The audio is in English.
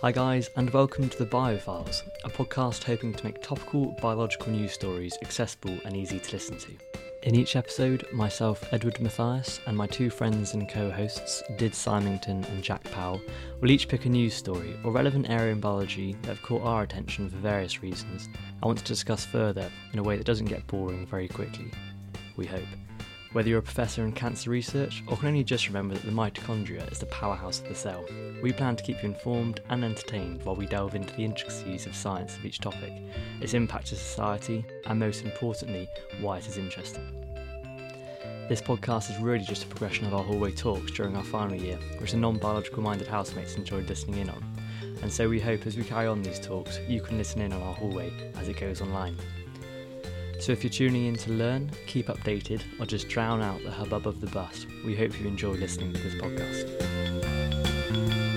Hi, guys, and welcome to the Bio Philes, a podcast hoping to make topical biological news stories accessible and easy to listen to. In each episode, myself, Edward Matthias, and my two friends and co hosts, Did Symington and Jack Powell, will each pick a news story or relevant area in biology that have caught our attention for various reasons I want to discuss further in a way that doesn't get boring very quickly. We hope. Whether you're a professor in cancer research or can only just remember that the mitochondria is the powerhouse of the cell, we plan to keep you informed and entertained while we delve into the intricacies of science of each topic, its impact to society, and most importantly, why it is interesting. This podcast is really just a progression of our hallway talks during our final year, which the non biological minded housemates enjoyed listening in on. And so we hope as we carry on these talks, you can listen in on our hallway as it goes online. So if you're tuning in to learn, keep updated, or just drown out the hubbub of the bus, we hope you enjoy listening to this podcast.